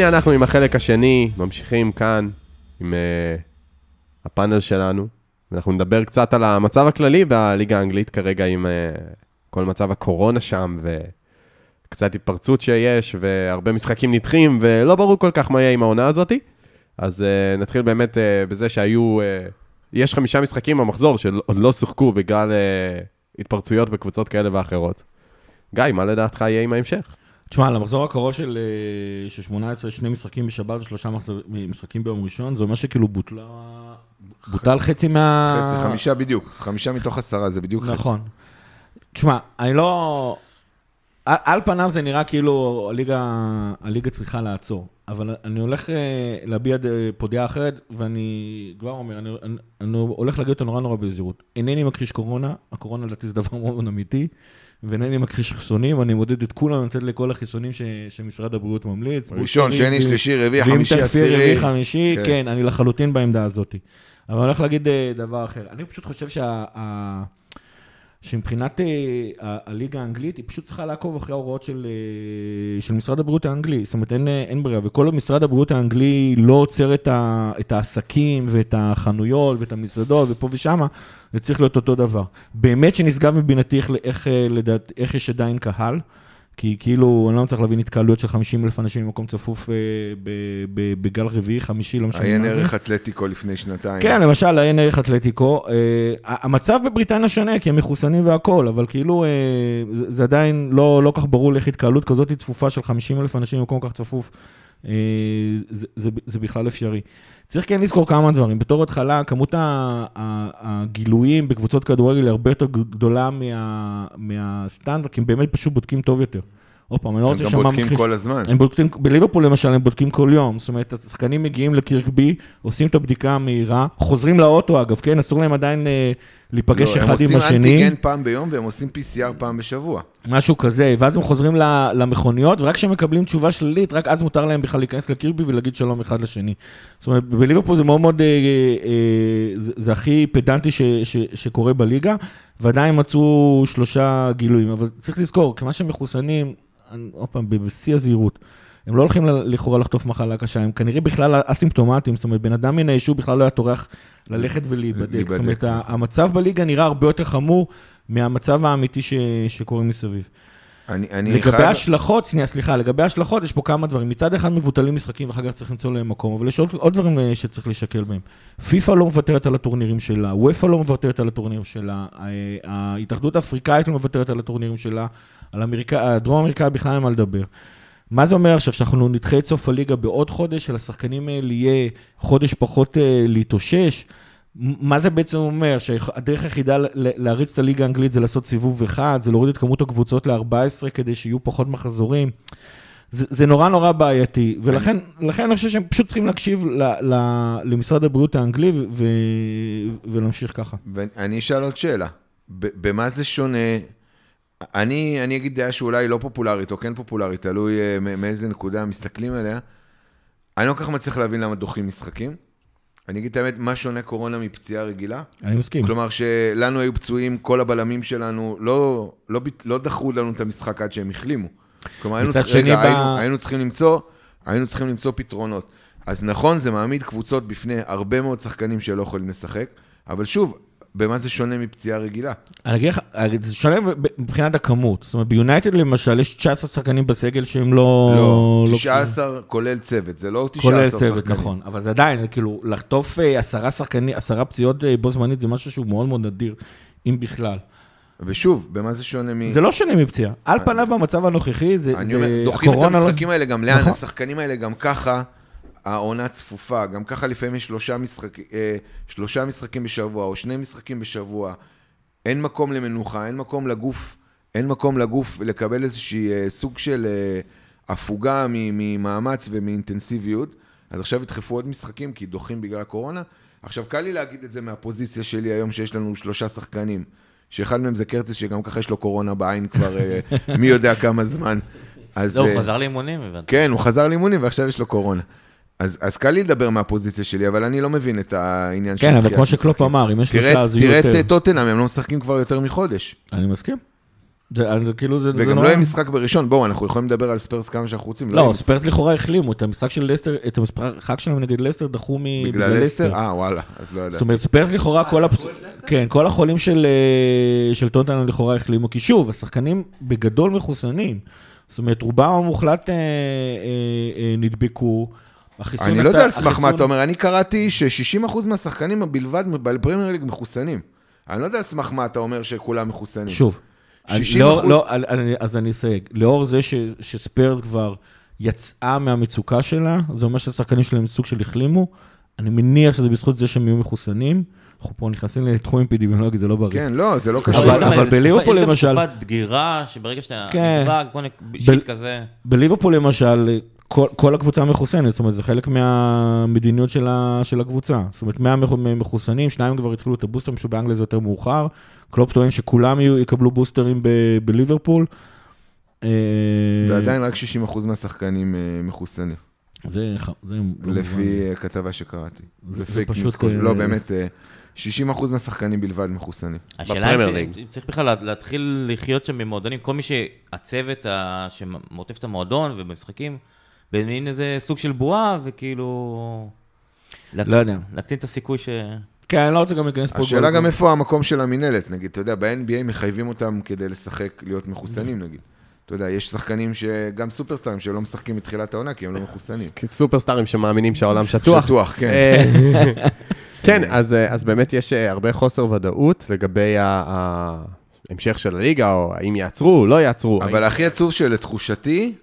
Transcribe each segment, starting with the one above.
והנה אנחנו עם החלק השני, ממשיכים כאן עם uh, הפאנל שלנו. ואנחנו נדבר קצת על המצב הכללי בליגה האנגלית כרגע עם uh, כל מצב הקורונה שם, וקצת התפרצות שיש, והרבה משחקים נדחים, ולא ברור כל כך מה יהיה עם העונה הזאתי. אז uh, נתחיל באמת uh, בזה שהיו, uh, יש חמישה משחקים במחזור שעוד לא שוחקו בגלל uh, התפרצויות בקבוצות כאלה ואחרות. גיא, מה לדעתך יהיה עם ההמשך? תשמע, למחזור הקרוב של, של 18, שני משחקים בשבת ושלושה משחקים ביום ראשון, זה אומר שכאילו בוטלה... בוטל חצי מה... חצי, חמישה בדיוק. חמישה מתוך עשרה, זה בדיוק חצי. נכון. תשמע, אני לא... על, על פניו זה נראה כאילו הליגה, הליגה צריכה לעצור, אבל אני הולך אה, להביע פה דעה אחרת, ואני כבר אומר, אני, אני, אני הולך להגיד אותה נורא נורא בזהירות. אינני מכחיש קורונה, הקורונה לדעתי זה דבר מאוד אמיתי, ואינני מכחיש חיסונים, אני מודד את כולם לצאת לכל החיסונים ש, שמשרד הבריאות ממליץ. ראשון, שני, שלישי, רביעי, חמישי, עשירי. רביעי, חמישי, כן. כן, אני לחלוטין בעמדה הזאת. אבל אני הולך להגיד אה, דבר אחר. אני פשוט חושב שה... שמבחינת uh, הליגה האנגלית, היא פשוט צריכה לעקוב אחרי ההוראות של, uh, של משרד הבריאות האנגלי. זאת אומרת, אין, אין ברירה. וכל משרד הבריאות האנגלי לא עוצר את, ה, את העסקים ואת החנויות ואת המסעדות ופה ושמה, זה צריך להיות אותו דבר. באמת שנשגב מבינתי איך, איך, לדעת, איך יש עדיין קהל. כי כאילו, אני לא מצליח להבין התקהלויות של 50 אלף אנשים במקום צפוף אה, בגל רביעי, חמישי, לא משנה מה זה. עיין ערך אתלטיקו לפני שנתיים. כן, למשל, עיין ערך אתלטיקו. אה, המצב בבריטניה שונה, כי הם מחוסנים והכול, אבל כאילו, אה, זה עדיין לא, לא כך ברור איך התקהלות כזאת צפופה של 50 אלף אנשים במקום כך צפוף. זה, זה, זה בכלל אפשרי. צריך כן לזכור כמה דברים. בתור התחלה, כמות הגילויים בקבוצות כדורגל היא הרבה יותר גדולה מה, מהסטנדרט, כי הם באמת פשוט בודקים טוב יותר. עוד פעם, אני לא רוצה לשמוע... הם גם בודקים כל הזמן. הם בודקים, בליברפול למשל, הם בודקים כל יום. זאת אומרת, השחקנים מגיעים לקירקבי, עושים את הבדיקה המהירה, חוזרים לאוטו אגב, כן? אסור להם עדיין אה, להיפגש לא, אחד עם השני. הם עושים אנטיגן פעם ביום והם עושים PCR פעם בשבוע. משהו כזה, ואז הם חוזרים למכוניות, ורק כשהם מקבלים תשובה שלילית, רק אז מותר להם בכלל להיכנס לקירבי ולהגיד שלום אחד לשני. זאת אומרת, בליברפול זה מאוד מאוד, אה, אה, זה, זה הכי פדנטי ש, ש, שקורה בליגה, ועדיין מצאו שלושה גילויים. אבל צריך לזכור, כיוון שהם מחוסנים, עוד פעם, בשיא הזהירות. הם לא הולכים לכאורה לחטוף מחלה קשה, הם כנראה בכלל אסימפטומטיים, זאת אומרת, בן אדם מן היישוב בכלל לא היה טורח ללכת ולהיבדק. זאת אומרת, המצב בליגה נראה הרבה יותר חמור מהמצב האמיתי ש... שקורה מסביב. אני, אני לגבי חייב... השלכות, שנייה, סליחה, לגבי השלכות, יש פה כמה דברים. מצד אחד מבוטלים משחקים ואחר כך צריך למצוא להם מקום, אבל יש עוד, עוד דברים אה, שצריך לשקל בהם. פיפ"א לא מוותרת על הטורנירים שלה, וופ"א לא מוותרת על הטורנירים שלה, אה, ההתאחדות האפריקאית לא מוותרת על הטורנירים שלה, על אמריקה, דרום אמריקה בכלל אין מה לדבר. מה זה אומר עכשיו, שאנחנו נדחה את סוף הליגה בעוד חודש, שלשחקנים האלה יהיה חודש פחות אה, להתאושש? מה זה בעצם אומר? שהדרך היחידה להריץ את הליגה האנגלית זה לעשות סיבוב אחד, זה להוריד את כמות הקבוצות ל-14 כדי שיהיו פחות מחזורים. זה, זה נורא נורא בעייתי, ולכן לכן אני חושב שהם פשוט צריכים להקשיב ל, ל, למשרד הבריאות האנגלי ו, ולהמשיך ככה. ואני אשאל עוד שאלה, במה זה שונה? אני, אני אגיד דעה שאולי לא פופולרית או כן פופולרית, תלוי uh, מאיזה נקודה מסתכלים עליה. אני לא כל כך מצליח להבין למה דוחים משחקים. אני אגיד את האמת, מה שונה קורונה מפציעה רגילה? אני מסכים. כלומר, שלנו היו פצועים, כל הבלמים שלנו, לא, לא, לא דחו לנו את המשחק עד שהם החלימו. כלומר, היינו, צריך, רגע, ב... היינו, היינו, צריכים למצוא, היינו צריכים למצוא פתרונות. אז נכון, זה מעמיד קבוצות בפני הרבה מאוד שחקנים שלא יכולים לשחק, אבל שוב, במה זה שונה מפציעה רגילה? אני אגיד לך, זה שונה מבחינת הכמות. זאת אומרת, ביונייטד למשל, יש 19 שחקנים בסגל שהם לא... לא, 19 לא... כולל צוות, זה לא 19 כולל שחקנים. כולל צוות, נכון. אבל זה עדיין, כאילו, לחטוף אה, עשרה שחקנים, עשרה פציעות אה, בו זמנית, זה משהו שהוא מאוד מאוד נדיר, אם בכלל. ושוב, במה זה שונה מ... זה לא שונה מפציעה. על פניו במצב הנוכחי, זה... אני אומר, דוחים את לא- המשחקים האלה גם לאן, נכון. השחקנים האלה גם ככה... העונה צפופה, גם ככה לפעמים יש שלושה, משחק, אה, שלושה משחקים בשבוע או שני משחקים בשבוע, אין מקום למנוחה, אין מקום לגוף, אין מקום לגוף לקבל איזושהי אה, סוג של אה, הפוגה ממאמץ ומאינטנסיביות, אז עכשיו ידחפו עוד משחקים כי דוחים בגלל הקורונה. עכשיו, קל לי להגיד את זה מהפוזיציה שלי היום, שיש לנו שלושה שחקנים, שאחד מהם זה קרטיס, שגם ככה יש לו קורונה בעין כבר מי יודע כמה זמן. אז... לא, הוא חזר לאימונים, הבנתי. כן, הוא חזר לאימונים ועכשיו יש לו קורונה. אז, אז קל לי לדבר מהפוזיציה שלי, אבל אני לא מבין את העניין של... כן, אבל כמו שקלופ אמר, אם יש שלושה, אז יהיו יותר. תראה את טוטנאם, הם לא משחקים כבר יותר מחודש. אני מסכים. זה, זה כאילו, זה, זה וגם נורא... לא יהיה משחק בראשון, בואו, אנחנו יכולים לדבר על ספרס כמה שאנחנו רוצים. לא, יהיה ספיירס לכאורה החלימו, את המשחק של לסטר, את המשחק שלהם נגד לסטר דחו מ- בגלל לסטר? אה, וואלה, אז לא זאת ידעתי. אומרת, ספיירס לכאורה, כל הפצ... כן, כל החולים של, אה, של טוטנאם לכאורה החלימו, כי שוב, השחקנים בגדול מחוסנים. זאת אומרת, רובם המוחלט אה, אה, אה, נדבקו. החיסון אני לא עשה- יודע על סמך מה אתה אומר, אני קראתי ש-60% מהשחקנים בלבד בפרמייר ליג מחוסנים. אני לא יודע על סמך מה אתה אומר שכולם מחוסנים. שוב, 60 לאור- אחוז- לא, אני- אז אני אסייג. לאור זה ש- שספיירס כבר יצאה מהמצוקה שלה, זה אומר שהשחקנים שלהם סוג של החלימו. אני מניח שזה בזכות זה שהם יהיו מחוסנים. אנחנו פה נכנסים לתחום אפידמיולוגי, זה לא בריא. כן, לא, זה לא אבל- קשור. אבל איזה בליברפול למשל- יש גם תקופת דגירה, שברגע שאתה כן. נדבק, כל מיני ב- shit כזה. בליברפול למשל, כל, כל הקבוצה מחוסנת, זאת אומרת, זה חלק מהמדיניות של, ה, של הקבוצה. זאת אומרת, 100 מח- מחוסנים, שניים כבר התחילו את הבוסטרים, פשוט באנגליה זה יותר מאוחר. קלופ טוען שכולם יהיו, יקבלו בוסטרים ב, בליברפול. אה, ועדיין רק 60% מהשחקנים אה, מחוסנים. זה, זה לא. לפי אה, כתבה שקראתי. זה- זה בפייק פשוט, news כלשהו. אה, לא, באמת, אה, 60% מהשחקנים בלבד מחוסנים. השאלה אם צריך- בכלל להתחיל לחיות שם במועדונים, כל מי שהצוות ה- שמעוטף את המועדון ובמשחקים, במין איזה סוג של בועה, וכאילו... לא יודע. להקטין את הסיכוי ש... כן, אני לא רוצה גם להיכנס פה. השאלה גם איפה המקום של המינהלת, נגיד, אתה יודע, ב-NBA מחייבים אותם כדי לשחק, להיות מחוסנים, נגיד. אתה יודע, יש שחקנים שגם סופרסטארים שלא משחקים מתחילת העונה כי הם לא מחוסנים. סופרסטארים שמאמינים שהעולם שטוח. שטוח, כן. אה, כן, אז, אה, אז באמת יש אה, הרבה חוסר ודאות לגבי ההמשך של הליגה, או האם יעצרו, לא יעצרו. אבל הכי עצוב שלתחושתי,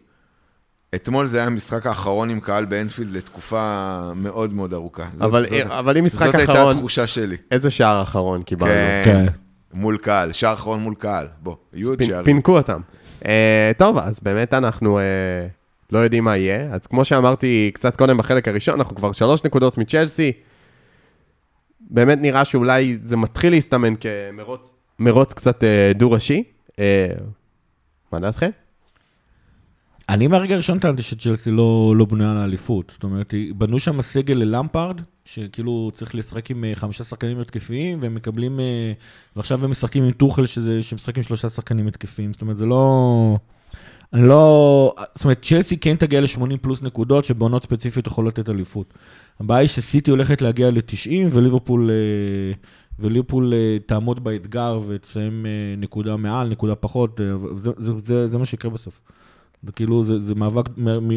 אתמול זה היה המשחק האחרון עם קהל באנפילד לתקופה מאוד מאוד ארוכה. זאת- אבל, זאת- אבל אם משחק זאת הייתה אחרון, התחושה שלי. איזה שער אחרון קיבלנו? כן, כן. מול קהל, שער אחרון מול קהל. בוא, יהיו עוד שערים. פינקו אותם. אה, טוב, אז באמת אנחנו אה, לא יודעים מה יהיה. אז כמו שאמרתי קצת קודם בחלק הראשון, אנחנו כבר שלוש נקודות מצ'לסי. באמת נראה שאולי זה מתחיל להסתמן כמרוץ מרוץ קצת אה, דו-ראשי. אה, מה דעתכם? אני מהרגע הראשון טענתי שצ'לסי לא, לא בנויה לאליפות. זאת אומרת, בנו שם סגל ללמפארד, שכאילו צריך לשחק עם אה, חמישה שחקנים התקפיים, והם מקבלים... אה, ועכשיו הם משחקים עם טוחל, שמשחק עם שלושה שחקנים התקפיים. זאת אומרת, זה לא... אני לא... זאת אומרת, צ'לסי כן תגיע ל-80 פלוס נקודות, שבעונות ספציפיות יכולות לתת אליפות. הבעיה היא שסיטי הולכת להגיע ל-90, וליברפול... אה, וליברפול תעמוד באתגר ותסיים נקודה מעל, נקודה פחות, זה, זה, זה, זה מה שיקרה בסוף. זה כאילו, זה, זה מאבק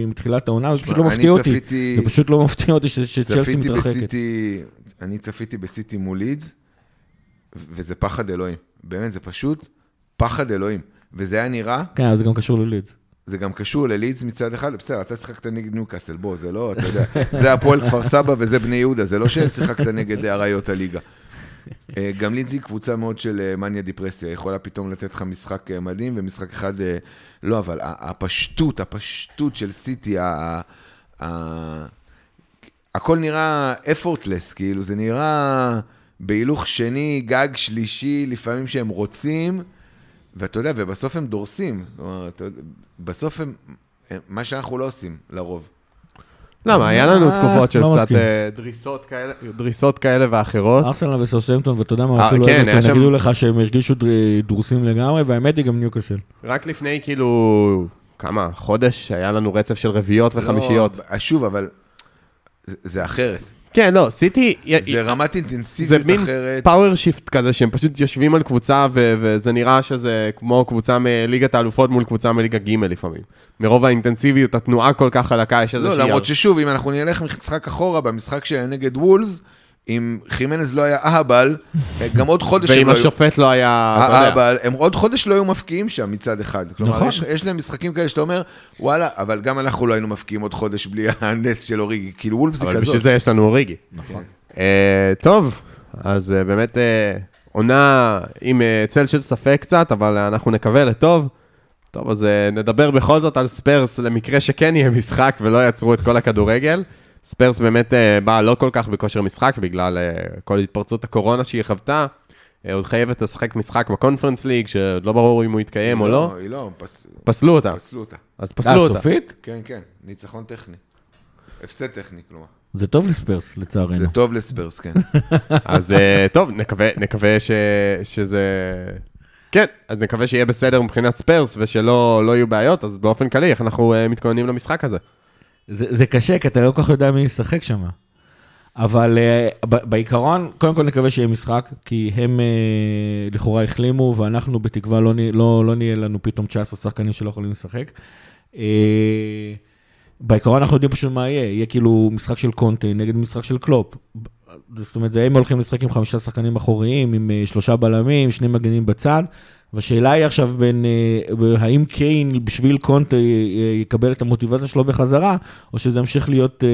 מתחילת העונה, זה פשוט לא מפתיע אותי. צפיתי- זה פשוט לא מפתיע אותי שצ'לסי מתרחקת. בסיטי, אני צפיתי בסיטי מול לידס, וזה פחד אלוהים. באמת, זה פשוט פחד אלוהים. וזה היה נראה, כן, זה גם קשור ללידס. זה גם קשור ללידס מצד אחד, בסדר, אתה שיחקת נגד ניוקאסל, בוא, זה לא, אתה יודע, זה הפועל כפר סבא וזה בני יהודה, זה לא ששיחקת נגד אריות הליגה. אה, גם לידס היא קבוצה מאוד של אה, מניה דיפרסיה, יכולה פתאום לתת לך משחק אה, מדהים ומשחק אחד, לא, אבל הפשטות, הפשטות של סיטי, ה- ה- הכל נראה effortless, כאילו, זה נראה בהילוך שני, גג שלישי, לפעמים שהם רוצים, ואתה יודע, ובסוף הם דורסים. כלומר, בסוף הם, הם, מה שאנחנו לא עושים, לרוב. למה? היה לנו אה, תקופות של לא קצת. אה, דריסות כאלה- דריסות כאלה ואחרות. ארסנל וסוסמפטון, ואתה יודע מה, אה, אפילו כן, אברטון היה שם- יגידו לך שהם הרגישו דר- דרוסים לגמרי, והאמת היא גם ניוקאסל. רק לפני כאילו, כמה, חודש, היה לנו רצף של רביעיות וחמישיות. לא, שוב, אבל זה אחרת. כן, לא, סיטי, זה רמת זה אינטנסיביות מין אחרת. power shift כזה, שהם פשוט יושבים על קבוצה, ו- וזה נראה שזה כמו קבוצה מליגת האלופות מול קבוצה מליגה ג' לפעמים. מרוב האינטנסיביות, התנועה כל כך חלקה, יש לא, איזושהי... למרות ששוב, אם אנחנו נלך משחק אחורה, במשחק שהיה נגד וולס, אם חימנז לא היה אהבל, גם עוד חודש ואם לא היו... השופט לא היה, אבל הם עוד חודש לא היו מפקיעים שם מצד אחד. כלומר, נכון. יש, יש להם משחקים כאלה שאתה אומר, וואלה, אבל גם אנחנו לא היינו מפקיעים עוד חודש בלי הנס של אוריגי. כאילו, וולף זה אבל כזאת. בשביל זה יש לנו אוריגי. נכון. אה, טוב, אז אה, באמת אה, עונה עם אה, צל של ספק קצת, אבל אה, אנחנו נקווה לטוב. טוב, אז אה, נדבר בכל זאת על ספרס למקרה שכן יהיה משחק ולא יעצרו את כל הכדורגל. ספרס באמת אה, באה לא כל כך בכושר משחק בגלל אה, כל התפרצות הקורונה שהיא חוותה. אה, עוד חייבת לשחק משחק בקונפרנס ליג, שעוד לא ברור אם הוא יתקיים או לא. היא לא, פס, פסלו אותה, פסלו אותה. אז אה, פסלו אותה. סופית? כן, כן, ניצחון טכני. הפסד טכני, כלומר. זה טוב לספרס, לצערנו. זה טוב לספרס, כן. אז אה, טוב, נקווה, נקווה ש, שזה כן, אז נקווה שיהיה בסדר מבחינת ספיירס ושלא לא יהיו בעיות, אז באופן כללי, איך אנחנו מתכוננים למשחק הזה? זה, זה קשה, כי אתה לא כל כך יודע מי ישחק שם. אבל uh, בעיקרון, קודם כל נקווה שיהיה משחק, כי הם uh, לכאורה החלימו, ואנחנו בתקווה לא, לא, לא נהיה לנו פתאום 19 שחקנים שלא יכולים לשחק. Uh, בעיקרון אנחנו יודעים פשוט מה יהיה, יהיה כאילו משחק של קונטה נגד משחק של קלופ. זאת אומרת, הם הולכים לשחק עם חמישה שחקנים אחוריים, עם שלושה בלמים, שני מגנים בצד. והשאלה היא עכשיו בין, uh, האם קיין בשביל קונטה יקבל את המוטיבציה שלו בחזרה, או שזה ימשיך להיות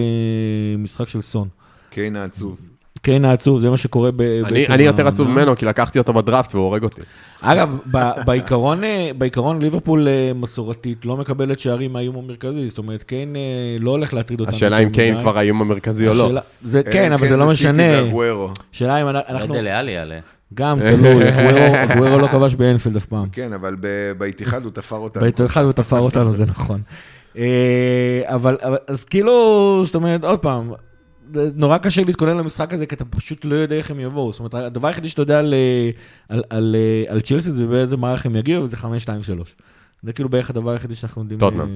משחק של סון. קיין העצוב. קיין העצוב, זה מה שקורה ב... אני, אני יותר עצוב ממנו, כי לקחתי אותו בדראפט והוא הורג אותי. אגב, בעיקרון, בעיקרון ליברפול מסורתית לא מקבלת שערים מהאיום המרכזי, זאת אומרת, קיין לא הולך להטריד אותנו. השאלה אם קיין כבר האיום המרכזי או לא. זה, כן, אבל זה לא משנה. השאלה אם אנחנו... דלה עלי יעלה. גם, תלוי, גוורו לא כבש באנפילד אף פעם. כן, אבל באיתיחד הוא תפר אותנו. באיתיחד הוא תפר אותנו, זה נכון. אבל, אז כאילו, זאת אומרת, עוד פעם, נורא קשה להתכונן למשחק הזה, כי אתה פשוט לא יודע איך הם יבואו. זאת אומרת, הדבר היחידי שאתה יודע על, על, על, על צ'ילסי זה באיזה מערך הם יגיעו, וזה 5-2-3. זה כאילו בערך הדבר היחידי שאנחנו יודעים. טוטנאם.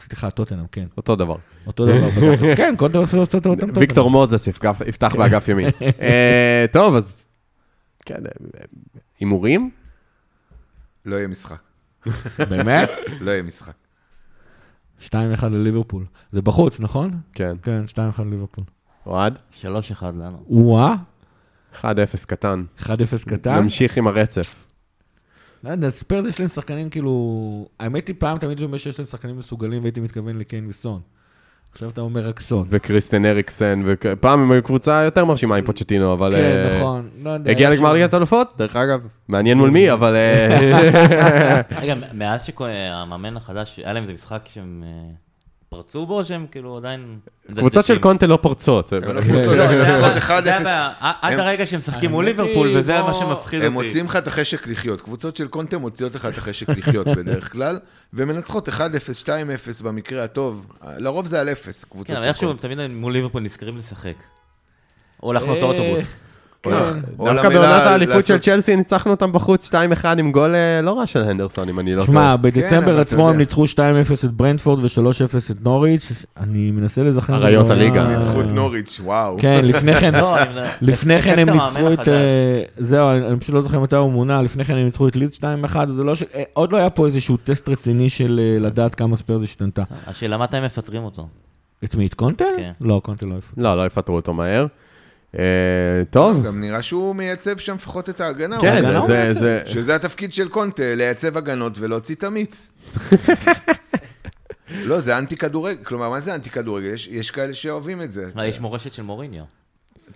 סליחה, טוטנאם, כן. אותו דבר. אותו דבר, אז כן, קודם אפילו קצת יותר טוב. ויקטור מוזס יפתח באגף ימין. טוב, אז כן, הימורים? לא יהיה משחק. באמת? לא יהיה משחק. 2-1 לליברפול. זה בחוץ, נכון? כן. כן, 2-1 לליברפול. אוהד? 3-1 לנו. וואה. 1-0 קטן. 1-0 קטן? נמשיך עם הרצף. לא יודע, ספיירס יש להם שחקנים כאילו... האמת היא פעם תמיד אומר שיש להם שחקנים מסוגלים והייתי מתכוון לקיין וסון. עכשיו אתה אומר רק סון. וקריסטן אריקסן, ופעם הם היו קבוצה יותר מרשימה עם פוצ'טינו, אבל... כן, נכון. לא יודע. הגיע לגמר ליגת אלופות, דרך אגב. מעניין מול מי, אבל... רגע, מאז שהמאמן החדש, היה להם איזה משחק שהם... פרצו בו, שהם כאילו עדיין... קבוצות של קונטה לא פורצות. הם לא פורצות, הם מנצחות 1-0. עד הרגע שהם משחקים מול ליברפול, וזה מה שמפחיד אותי. הם מוציאים לך את החשק לחיות. קבוצות של קונטה מוציאות לך את החשק לחיות בדרך כלל, ומנצחות 1-0, 2-0 במקרה הטוב. לרוב זה על 0, קבוצות של קונטה. כן, אבל איכשהו הם תמיד מול ליברפול נזכרים לשחק. או לחנות האוטובוס. כן. דווקא בעונת האליפות של צ'לסי ניצחנו אותם בחוץ 2-1 עם גול לא רע של הנדרסון, אם אני לא טועה. שמע, בדצמבר כן, עצמו הם ניצחו 2-0 את ברנדפורד ו-3-0 את נוריץ', אני מנסה לזכר. אריות הליגה. ניצחו את נוריץ', וואו. כן, לפני כן, לא, לפני כן הם ניצחו את... זהו, אני פשוט לא זוכר מתי הוא מונה, לפני כן הם ניצחו את לידס 2-1, לא אה, עוד לא היה פה איזשהו טסט רציני של אה, לדעת כמה ספיירס השתנתה. השאלה מתי מפטרים אותו. את מי? את קונטה? כן. לא, קונטה לא יפטרו. לא, לא יפטרו אותו מהר. טוב. גם נראה שהוא מייצב שם לפחות את ההגנה. כן, זה... שזה התפקיד של קונטה, לייצב הגנות ולהוציא את המיץ. לא, זה אנטי כדורגל, כלומר, מה זה אנטי כדורגל? יש, יש כאלה שאוהבים את זה. יש מורשת של מוריניו.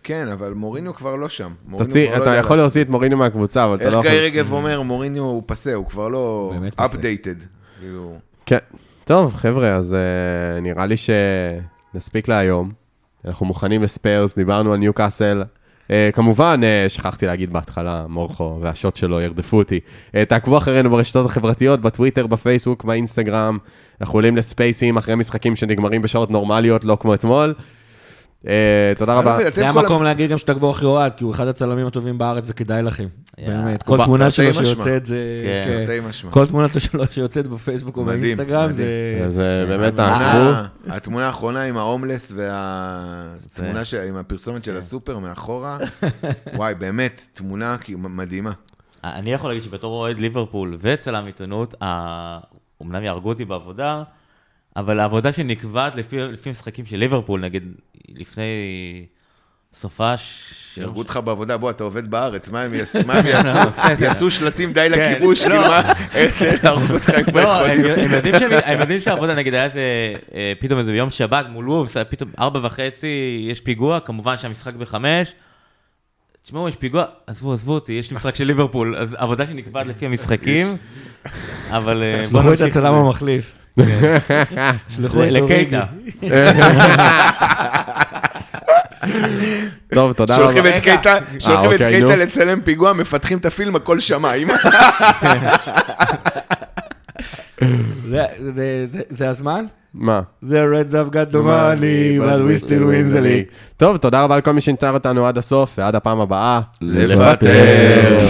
כן, אבל מוריניו כבר לא שם. תוציא, אתה לא יכול להוציא את מוריניו מהקבוצה, אבל אתה לא יכול... איך גיא רגב אומר, מוריניו הוא פסה, הוא כבר לא updated. כאילו. כן. טוב, חבר'ה, אז uh, נראה לי שנספיק להיום. אנחנו מוכנים לספיירס, דיברנו על ניו קאסל. Uh, כמובן, uh, שכחתי להגיד בהתחלה, מורכו והשוט שלו ירדפו אותי. Uh, תעקבו אחרינו ברשתות החברתיות, בטוויטר, בפייסבוק, באינסטגרם. אנחנו עולים לספייסים אחרי משחקים שנגמרים בשעות נורמליות, לא כמו אתמול. אה, תודה רבה. זה המקום להגיד גם שתגבור אחרי אוהד, כי הוא אחד הצלמים הטובים בארץ וכדאי לכם. באמת, כל תמונה שלו שיוצאת זה... כן, משמע. כל תמונה שלו שיוצאת בפייסבוק או באינסטגרם זה... זה באמת תעקבו. התמונה האחרונה עם ההומלס והתמונה עם הפרסומת של הסופר מאחורה, וואי, באמת, תמונה מדהימה. אני יכול להגיד שבתור אוהד ליברפול וצלם עיתונות, אומנם יהרגו אותי בעבודה, אבל העבודה שנקבעת לפי, לפי משחקים של ליברפול, נגיד לפני סופש... יהרגו אותך בעבודה, בוא, אתה עובד בארץ, מה הם יעשו? מה הם יעשו? יעשו שלטים די כן. לכיבוש, כאילו מה? איך להרוג אותך עם לא, הם יודעים שהעבודה, נגיד, היה איזה, אה, פתאום איזה יום שבת מול וובס, פתאום ארבע וחצי, יש פיגוע, כמובן שהמשחק בחמש. תשמעו, יש פיגוע, עזבו, עזבו אותי, יש לי משחק של ליברפול, אז עבודה שנקבעת לפי המשחקים, אבל אה, בוא נמשיך. שלחו את הצלם המחליף. שלחו את לקייטה. טוב, תודה רבה. שולחים את קייטה, שולחים את אוקיי, קייטה לצלם פיגוע, מפתחים את הפילם, הכל שמיים. זה הזמן? מה? The Reds have got the money, but we still win the league. טוב, תודה רבה לכל מי שנשאר אותנו עד הסוף, ועד הפעם הבאה. לוותר.